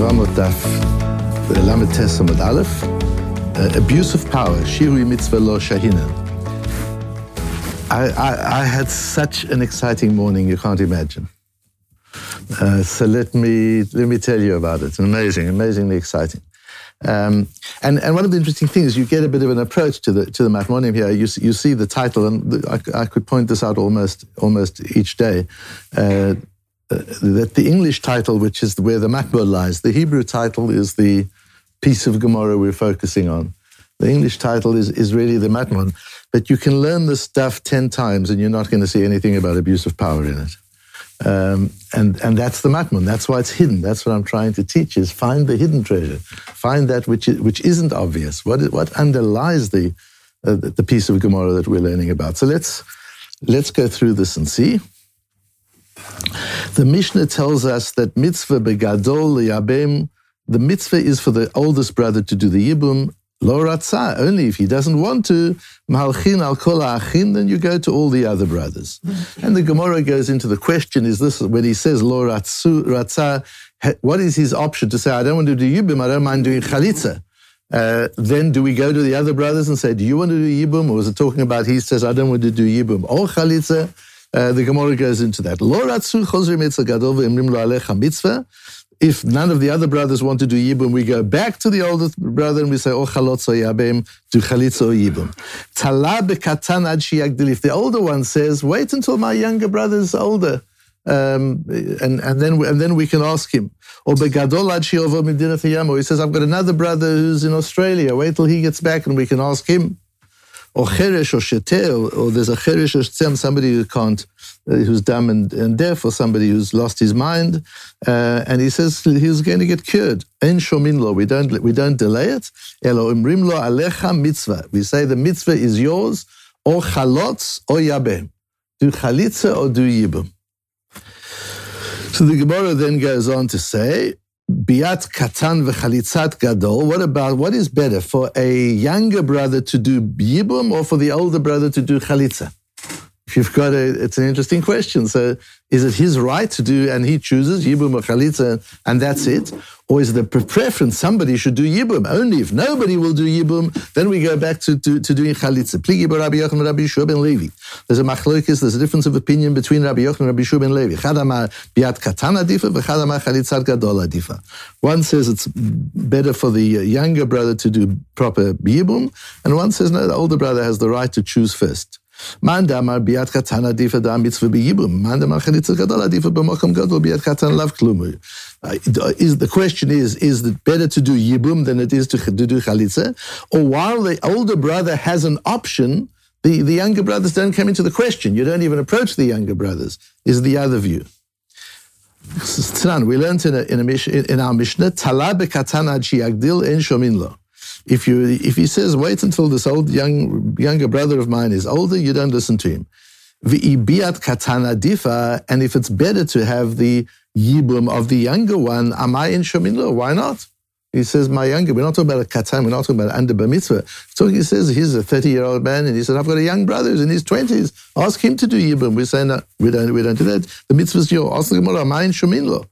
Lamed abuse of power, Shirui Mitzvah Lo Shahina. I, I, had such an exciting morning, you can't imagine. Uh, so let me let me tell you about it. Amazing, amazingly exciting. Um, and, and one of the interesting things, you get a bit of an approach to the to the Matmonim here. You, you see the title, and I, I, could point this out almost almost each day. Uh, that the English title, which is where the Makbul lies, the Hebrew title is the piece of Gemara we're focusing on. The English title is, is really the Matmon. But you can learn this stuff 10 times and you're not going to see anything about abuse of power in it. Um, and, and that's the Matmon. That's why it's hidden. That's what I'm trying to teach is find the hidden treasure. Find that which, is, which isn't obvious. What, what underlies the, uh, the piece of Gemara that we're learning about. So let's, let's go through this and see. The Mishnah tells us that mitzvah begadol liyabem, the mitzvah is for the oldest brother to do the yibum, lo ratzah, only if he doesn't want to, malchin al kol achin, then you go to all the other brothers. And the Gemara goes into the question, is this, when he says lo ratzah, what is his option to say, I don't want to do yibum, I don't mind doing chalitza? Uh, then do we go to the other brothers and say, do you want to do yibum? Or is it talking about he says, I don't want to do yibum or chalitza? Uh, the Gemara goes into that. If none of the other brothers want to do yibum, we go back to the oldest brother and we say, "Oh chalotzo yabem do chalitzo yibum." Tala bekatan ad If the older one says, "Wait until my younger brother is older," um, and and then and then we can ask him. Or begadol ad Or he says, "I've got another brother who's in Australia. Wait till he gets back and we can ask him." Or cheresh or shete, or, there's a cheresh or shtem, somebody who can't, uh, who's dumb and, and, deaf, or somebody who's lost his mind, uh, and he says he's going to get cured. En shomin lo, we don't we don't delay it. Elo imrim lo alecha mitzvah. We say the mitzvah is yours, or chalotz or yabem. Do chalitza or do yibum. So the Gemara then goes on to say, biat katan v'chalitzat gadol. What about what is better for a younger brother to do yibum or for the older brother to do chalitza? You've got a, it's an interesting question. So, is it his right to do, and he chooses yibum or chalitza, and that's it, or is it a preference somebody should do yibum? Only if nobody will do yibum, then we go back to, to, to doing chalitza. Pligi Rabbi Yochanan Rabbi Yehoshua ben Levi. There's a machlokes, there's a difference of opinion between Rabbi Yochanan and Rabbi Yehoshua ben Levi. Chadama biat katana difa, v'chadama chalitzat gadol difa. One says it's better for the younger brother to do proper yibum, and one says no, the older brother has the right to choose first. Is the question is is it better to do yibum than it is to, do chalitza, or while the older brother has an option, the, the younger brothers don't come into the question. You don't even approach the younger brothers. Is the other view? We learned in, a, in, a, in our Mishnah, Tala bekatan ad en shomin lo. If you if he says wait until this old young younger brother of mine is older, you don't listen to him. Katana difa, and if it's better to have the yibum of the younger one, am I in shominlo? Why not? He says, my younger, we're not talking about a katan, we're not talking about under mitzvah. So he says, he's a 30 year old man, and he said, I've got a young brother who's in his 20s. Ask him to do yibum. We say, no, we don't, we don't do that. The mitzvah's your, ask the Gemara, am I in shominlo?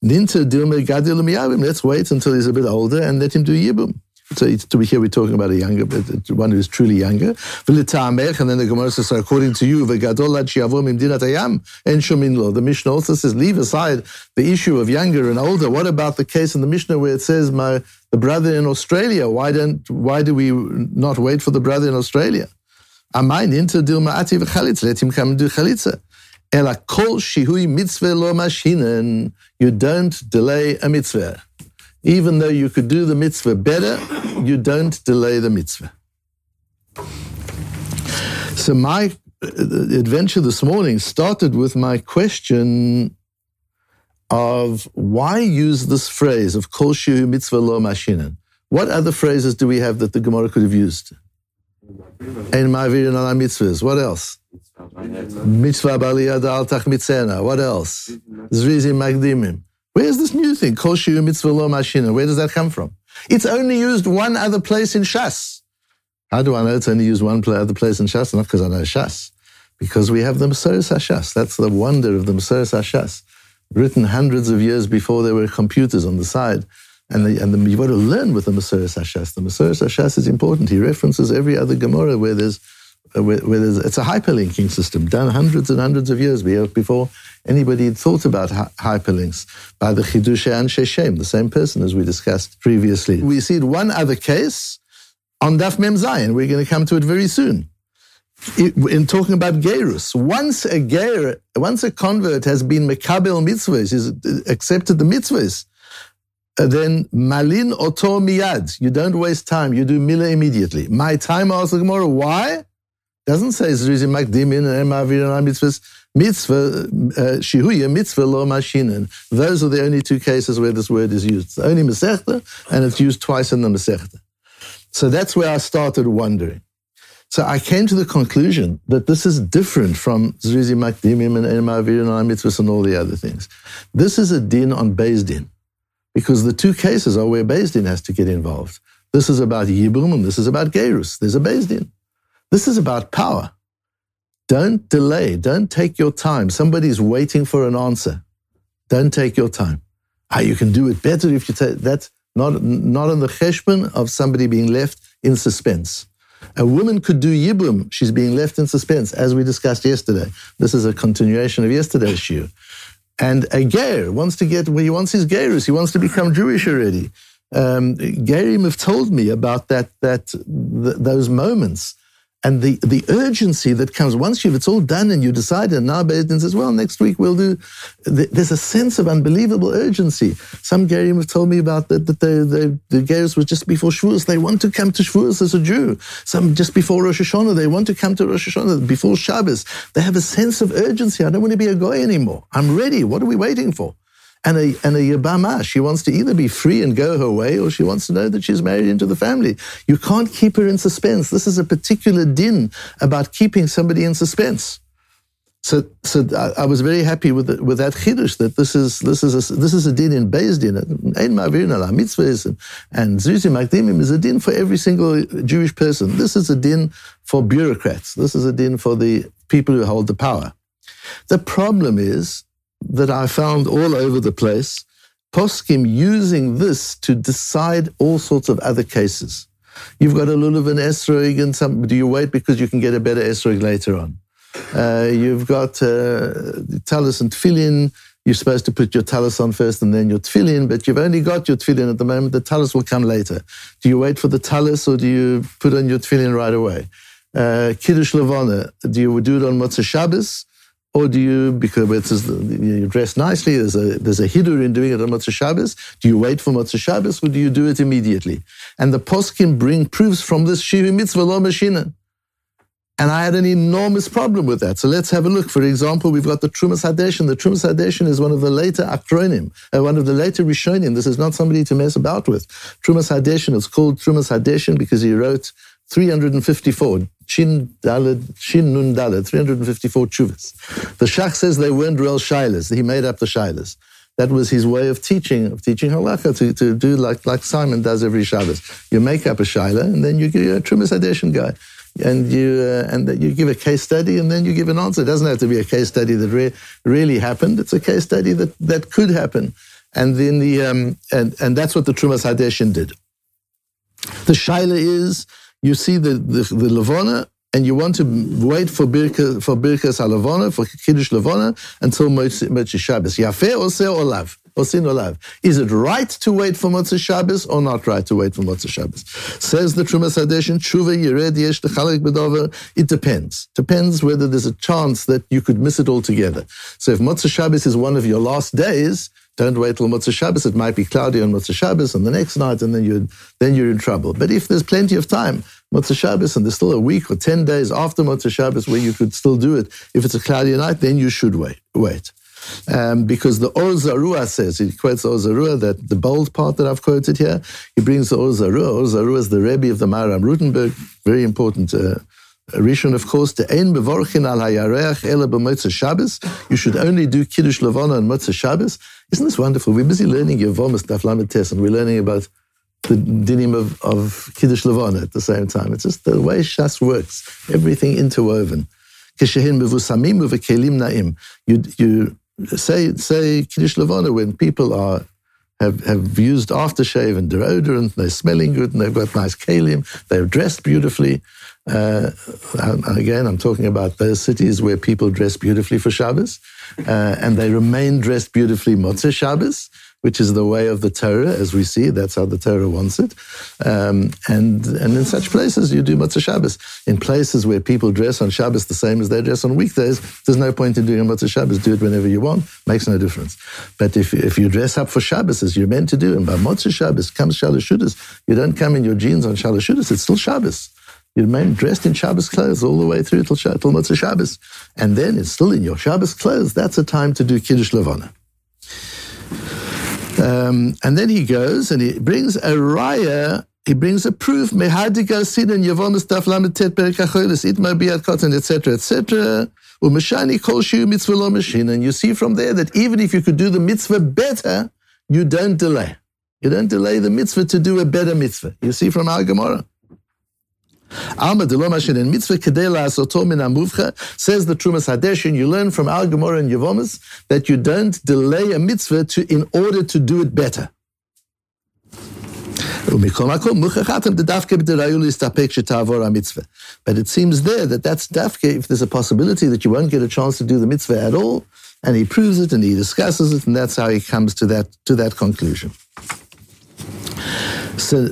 Let's wait until he's a bit older and let him do yibum. So to be here, we're talking about a younger, one who is truly younger. And then the Gemara says, so according to you, the Mishnah also says, leave aside the issue of younger and older. What about the case in the Mishnah where it says, my the brother in Australia? Why don't why do we not wait for the brother in Australia? Amain into dilma ati. Let him come and do chalitza. Ela kol shihui mitzvah lo mashinen. You don't delay a mitzvah. Even though you could do the mitzvah better, you don't delay the mitzvah. So my uh, adventure this morning started with my question of why use this phrase of kol shihu mitzvah lo mashinan. What other phrases do we have that the Gemara could have used? Ein ma'avirin ala mitzvahs. What else? Mitzvah baliyad al tach mitzena. What else? Zrizim magdimim. Where's this new thing? Kol shiu mitzvah lo mashina. Where does that come from? It's only used one other place in Shas. How do I know it's only used one other place in Shas? Not because I know Shas. Because we have the Masoris HaShas. That's the wonder of the Masoris HaShas. written hundreds of years before there were computers on the side. And, the, and the, you've got to learn with the Masoret Hashas. The Masoret Hashas is important. He references every other Gemara where there's, uh, where, where it's a hyperlinking system done hundreds and hundreds of years before anybody had thought about hyperlinks by the Chidusha and Sheshem, the same person as we discussed previously. We see one other case on Daf Mem Zayin. We're going to come to it very soon. In talking about Gerus, once a ger, once a convert has been mekabel mitzvahs, he's accepted the mitzvahs, then malin oto miyad. You don't waste time. You do mila immediately. My time, asks the Gemara. Why? Doesn't say zrizi makdimin and emavirin mitzvahs. Mitzvah uh, shihuya mitzvah lo mashinen. Those are the only two cases where this word is used. It's only masechta, and it's used twice in the masechta. So that's where I started wondering. So I came to the conclusion that this is different from zrizi makdimim and emavirin mitzvahs and all the other things. This is a din on Beis din because the two cases are where Beis Din has to get involved. This is about Yibum and this is about Gerus. There's a Beis Din. This is about power. Don't delay. Don't take your time. Somebody's waiting for an answer. Don't take your time. Ah, you can do it better if you take that's not not on the cheshbon of somebody being left in suspense. A woman could do yibum. She's being left in suspense, as we discussed yesterday. This is a continuation of yesterday's shiur. And a Ger wants to get, well, he wants his Gerus, he wants to become Jewish already. Um, Gerim have told me about that, that th- those moments and the, the urgency that comes once you've it's all done and you decide and now Beis Din says, well, next week we'll do. There's a sense of unbelievable urgency. Some Gerim have told me about that, that the, the, the Gerim was just before Shavuos. They want to come to Shavuos as a Jew. Some just before Rosh Hashanah, they want to come to Rosh Hashanah before Shabbos. They have a sense of urgency. I don't want to be a guy anymore. I'm ready. What are we waiting for? And a, and a Yabama, she wants to either be free and go her way or she wants to know that she's married into the family. You can't keep her in suspense. This is a particular din about keeping somebody in suspense. So, so I, I was very happy with the, with that chiddush that this is this is a, this is a din in Beis Din. Ein ma'avirin ala mitzvahs and zuzi makdimim is a din for every single Jewish person. This is a din for bureaucrats. This is a din for the people who hold the power. The problem is that I found all over the place, poskim using this to decide all sorts of other cases. You've got a lulav and esrog, and some, do you wait because you can get a better esrog later on? Uh, you've got uh, talus and tefillin. You're supposed to put your talus on first and then your tefillin, but you've only got your tefillin at the moment. The talus will come later. Do you wait for the talus or do you put on your tefillin right away? Uh, Kiddush Levana, do you do it on Motzei Shabbos? Or do you, because you dress nicely, there's a, there's a hidur in doing it on Motzei Shabbos, do you wait for Motzei Shabbos or do you do it immediately? And the poskim bring proofs from this Shivi Mitzvah Lo Mashina. And I had an enormous problem with that. So let's have a look. For example, we've got the Trumas Hadeshin. The Trumas Hadeshin is one of the later Akronim, uh, one of the later Rishonim. This is not somebody to mess about with. Trumas Hadeshin it's called Trumas Hadeshin because he wrote 354 Shin Daled, Shin Nun Daled, 354 chuvas. The Shach says they weren't real shilas. He made up the shilas. That was his way of teaching, of teaching halakha, to, to do like, like Simon does every Shabbos. You make up a shaila, and then you give a Trumas Hadeshin guy. And you uh, and you give a case study, and then you give an answer. It doesn't have to be a case study that re- really happened. It's a case study that, that could happen, and then the um, and and that's what the Trumas Hadeshin did. The shaila is you see the, the, the Levana and you want to wait for Birka, for Birkas HaLevana, for Kiddush Levana, until Motzei Shabbos. Yafeh Oseh Olav. Osin Olav. Is it right to wait for Motzei Shabbos or not right to wait for Motzei Shabbos? Says the Trumas Hadeshin, Tshuva Yered Yesh Techalek Bedover. It depends. Depends whether there's a chance that you could miss it altogether. So if Motzei Shabbos is one of your last days, don't wait till Motzei Shabbos. It might be cloudy on Motzei Shabbos and the next night, and then you're, then you're in trouble. But if there's plenty of time, Motzei Shabbos, and there's still a week or 10 days after Motzei Shabbos where you could still do it, if it's a cloudy night, then you should wait. wait. Um, because the Or Zarua says, he quotes Or Zarua, that the bold part that I've quoted here, he brings the Or Zarua. Or Zarua is the Rebbe of the Maharam Rutenberg, very important uh, Rishon, of course, the Ein Bevorchin al Hayareach Ela b'Motzei Shabbos. You should only do Kiddush Levana on Motzei Shabbos. Isn't this wonderful? We're busy learning Yevomis Daf Lamed and we're learning about the dinim of, of Kiddush Levana at the same time. It's just the way Shas works, everything interwoven. You, you say say Kiddush Levana when people are have, have used aftershave and deodorant, they're smelling good, and they've got nice kalim, they're dressed beautifully. Uh, again, I'm talking about those cities where people dress beautifully for Shabbos, uh, and they remain dressed beautifully Motzei Shabbos which is the way of the Torah, as we see. That's how the Torah wants it. Um, and, and in such places, you do Motzei Shabbos. In places where people dress on Shabbos the same as they dress on weekdays, there's no point in doing Motzei Shabbos. Do it whenever you want. Makes no difference. But if, if you dress up for Shabbos as you're meant to do, and by Motzei Shabbos comes Shalashudas, you don't come in your jeans on Shalashudas, it's still Shabbos. You remain dressed in Shabbos clothes all the way through till, till Motzei Shabbos. And then it's still in your Shabbos clothes. That's a time to do Kiddush Levana. Um, and then he goes and he brings a raya, he brings a proof, mehadiga sinan yavomis daf lametet perikacholis itma biat kotan, etc., etc. Umashani kol shu mitzvah lo And you see from there that even if you could do the mitzvah better, you don't delay. You don't delay the mitzvah to do a better mitzvah. You see from our Gemara. Alma in mitzvah asoto min says the Trumas Hadeshin. You learn from Al Gemara and Yevomis that you don't delay a mitzvah to, in order to do it better. But it seems there that that's dafke if there's a possibility that you won't get a chance to do the mitzvah at all, and he proves it and he discusses it, and that's how he comes to that to that conclusion. So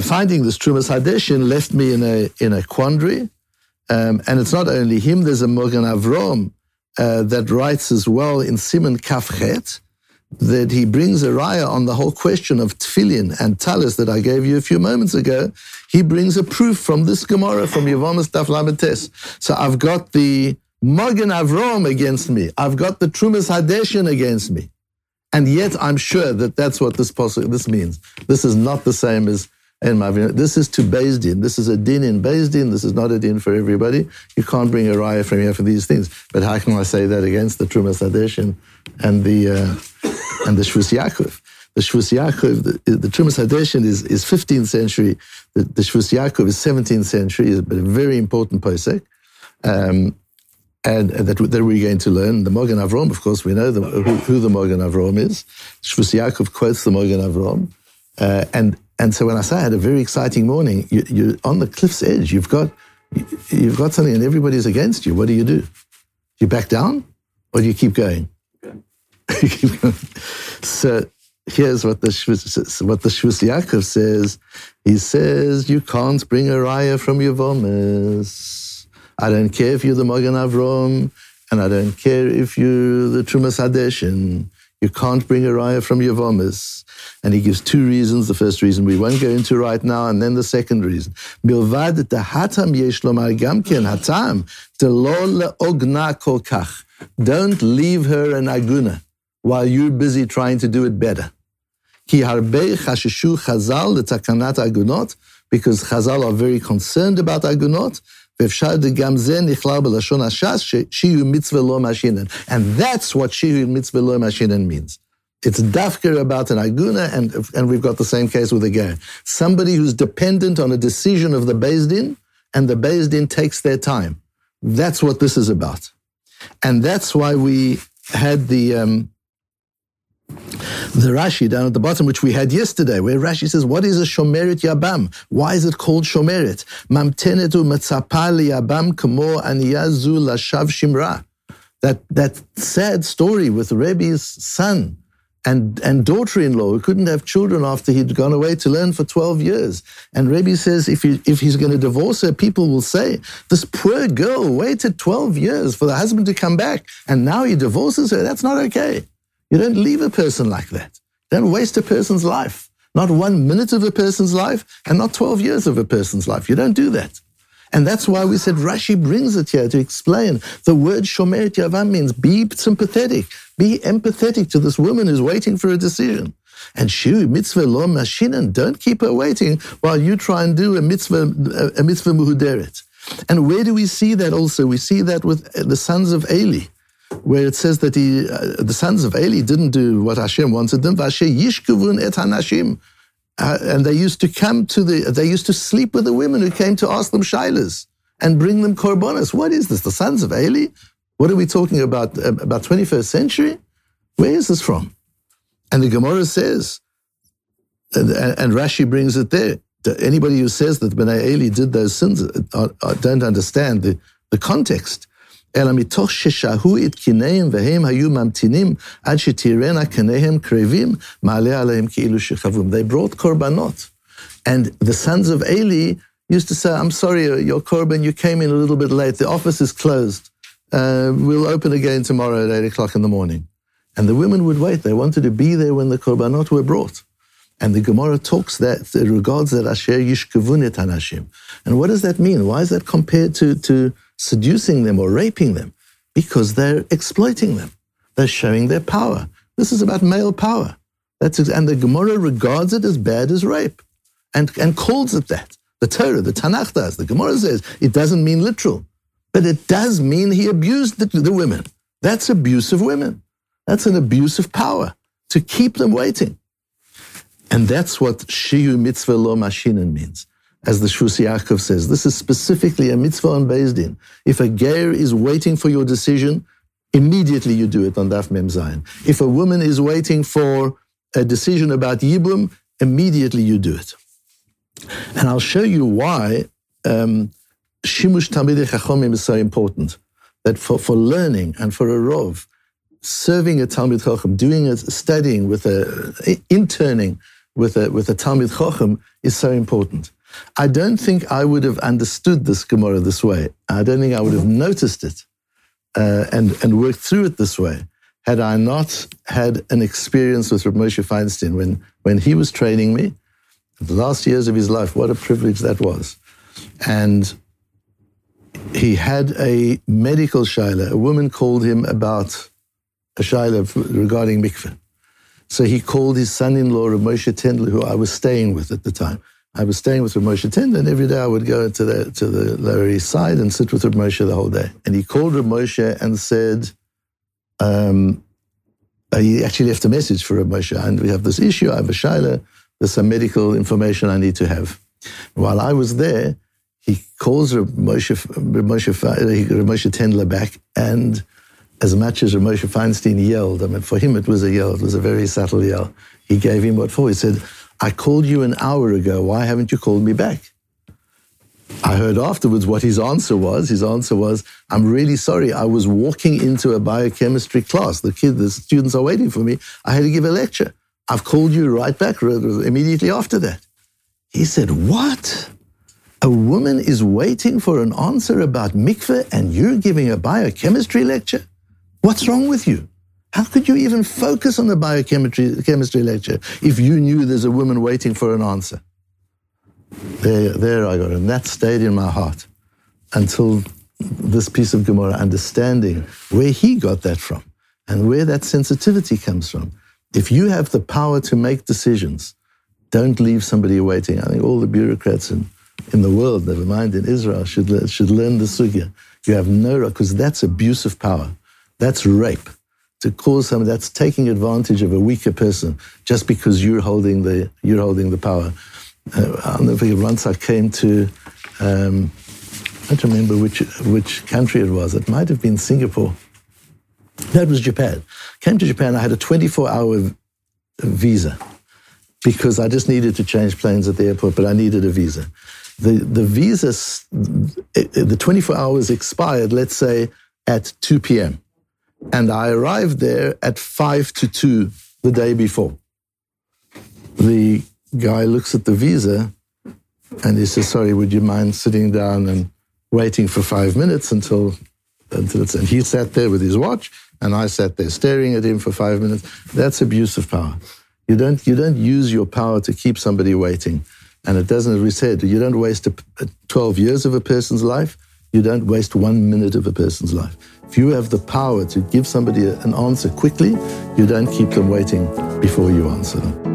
finding this Trumas Hadeshin left me in a in a quandary, um, and it's not only him. There's a Mogen Avrom uh, that writes as well in Simon Kafchet that he brings a raya on the whole question of tefillin and talis that I gave you a few moments ago. He brings a proof from this Gemara from Yavamas Daf Lametes. So I've got the Mogen Avrom against me. I've got the Trumas Hadeshin against me. And yet, I'm sure that that's what this this means. This is not the same as in my view. This is to Beis Din. This is a din in Beis Din. This is not a din for everybody. You can't bring a raya from here for these things. But how can I say that against the Trumas Hadeshin and the uh, and the Shvus Yaakov? The Shvus Yaakov, the, the Trumas Hadeshin is, is 15th century. The, the Shvus Yaakov is 17th century, but a very important posek. Um, and, that, that we're going to learn. The Mogen Avrom, of course, we know the, who, who, the Mogen Avrom is. Shvus Yaakov quotes the Mogen Avrom. Uh, and, and so when I say I had a very exciting morning, you, are on the cliff's edge. You've got, you've got something and everybody's against you. What do you do? You back down or do you keep going? Okay. so here's what the Shvus, what the Shvus Yaakov says. He says, you can't bring a raya from Yevomis. I don't care if you're the Mogen Avrom, and I don't care if you're the Trumas Hadeshin. You can't bring a raya from Yevomis. And he gives two reasons. The first reason we won't go into right now, and then the second reason. Milvad hatam gamken hatam. Don't leave her an aguna while you're busy trying to do it better. Ki harbe chashishu letakanat agunot, because chazal are very concerned about agunot, ואפשר גם זה נכלל בלשון הש"ס, שיהיו מצווה לא משינן. And that's what שיהיו מצווה לא משינן means. It's dafker about an aguna, and, and we've got the same case with a ger. Somebody who's dependent on a decision of the Beis Din, and the Beis Din takes their time. That's what this is about. And that's why we had the, um, the Rashi down at the bottom, which we had yesterday, where Rashi says, What is a Shomeret Yabam? Why is it called Shomeret? Mamtenetu Matzapali Yabam Kamo Aniyazu Lashav Shimra. That, that sad story with Rebbe's son and, and daughter in law who couldn't have children after he'd gone away to learn for 12 years. And Rebbe says if, he, if he's going to divorce her, people will say, This poor girl waited 12 years for the husband to come back, and now he divorces her. That's not okay. You don't leave a person like that. Don't waste a person's life. Not one minute of a person's life and not 12 years of a person's life. You don't do that. And that's why we said Rashi brings it here to explain. The word Shomeret Yavam means be sympathetic, be empathetic to this woman who's waiting for a decision. And shu mitzvah lo mashinan, don't keep her waiting while you try and do a mitzvah, a mitzvah muhuderet. And where do we see that also? We see that with the sons of Eli where it says that he, uh, the sons of Eli didn't do what Hashem wanted them. yishkavun et hanashim. Uh, and they used to come to the, they used to sleep with the women who came to ask them shilas and bring them korbanos. What is this? The sons of Eli? What are we talking about? Uh, about 21st century? Where is this from? And the Gemara says, and, and Rashi brings it there. Anybody who says that Bnei Eli did those sins uh, uh, don't understand the, the context. אלא מתוך ששהו את קניהם והם היו ממתינים עד שתראינה קניהם קרבים, מעלה עליהם כאילו שחבום. They brought korbanot. And the sons of Eli used to say, I'm sorry, your korban, you came in a little bit late. The office is closed. Uh, we'll open again tomorrow at 8 o'clock in the morning. And the women would wait. They wanted to be there when the korbanot were brought. And the Gemara talks that, it regards that Asher Yishkavunet Hanashim. And what does that mean? Why is that compared to, to seducing them or raping them? Because they're exploiting them. They're showing their power. This is about male power. That's, and the Gemara regards it as bad as rape and, and calls it that. The Torah, the Tanakh does. The Gemara says it doesn't mean literal, but it does mean he abused the, the women. That's abuse of women. That's an abuse of power to keep them waiting. And that's what Shiyu Mitzvah Lo Mashinin means. As the Shvus Yaakov says, this is specifically a mitzvah on Beis Din. If a ger is waiting for your decision, immediately you do it on Daf Mem Zayin. If a woman is waiting for a decision about Yibum, immediately you do it. And I'll show you why um, Shimush Talmidei Chachomim is so important. That for, for learning and for a rov, serving a Talmid Chacham, doing it, studying with a, interning with a, with a Talmid Chacham is so important. I don't think I would have understood this Gemara this way. I don't think I would have noticed it uh, and, and worked through it this way had I not had an experience with Rav Moshe Feinstein when, when he was training me. The last years of his life, what a privilege that was. And he had a medical shaila. A woman called him about a shaila regarding mikveh. So he called his son-in-law, Moshe Tendler, who I was staying with at the time. I was staying with Rav Moshe Tendler, and every day I would go to the, to the Lower East Side and sit with Rav Moshe the whole day. And he called Rav Moshe and said, um, uh, he actually left a message for Rav Moshe, and we have this issue, I have a shaila, there's some medical information I need to have. While I was there, he calls Rav Moshe, Rav Moshe, Moshe Tendler back, and as much as Moshe Feinstein yelled, I mean, for him it was a yell, it was a very subtle yell. He gave him what for. He said, I called you an hour ago. Why haven't you called me back? I heard afterwards what his answer was. His answer was, I'm really sorry. I was walking into a biochemistry class. The kid, the students are waiting for me. I had to give a lecture. I've called you right back immediately after that. He said, What? A woman is waiting for an answer about mikveh and you're giving a biochemistry lecture? What's wrong with you? How could you even focus on the biochemistry chemistry lecture if you knew there's a woman waiting for an answer? There, there I got it. And that stayed in my heart until this piece of Gemara, understanding where he got that from and where that sensitivity comes from. If you have the power to make decisions, don't leave somebody waiting. I think all the bureaucrats in, in the world, never mind in Israel, should, should learn the sugya. You have no, because that's abuse of power. That's rape. To cause something that's taking advantage of a weaker person just because you're holding the you're holding the power. Uh, I'll never forget. Once I came to, um, I don't remember which which country it was. It might have been Singapore. That was Japan. Came to Japan. I had a 24-hour visa because I just needed to change planes at the airport, but I needed a visa. The the visa, the 24 hours expired. Let's say at 2 p.m. And I arrived there at five to two the day before. The guy looks at the visa and he says, Sorry, would you mind sitting down and waiting for five minutes until, until it's. And he sat there with his watch and I sat there staring at him for five minutes. That's abuse of power. You don't, you don't use your power to keep somebody waiting. And it doesn't, as we said, you don't waste a, a 12 years of a person's life. You don't waste one minute of a person's life. If you have the power to give somebody an answer quickly, you don't keep them waiting before you answer them.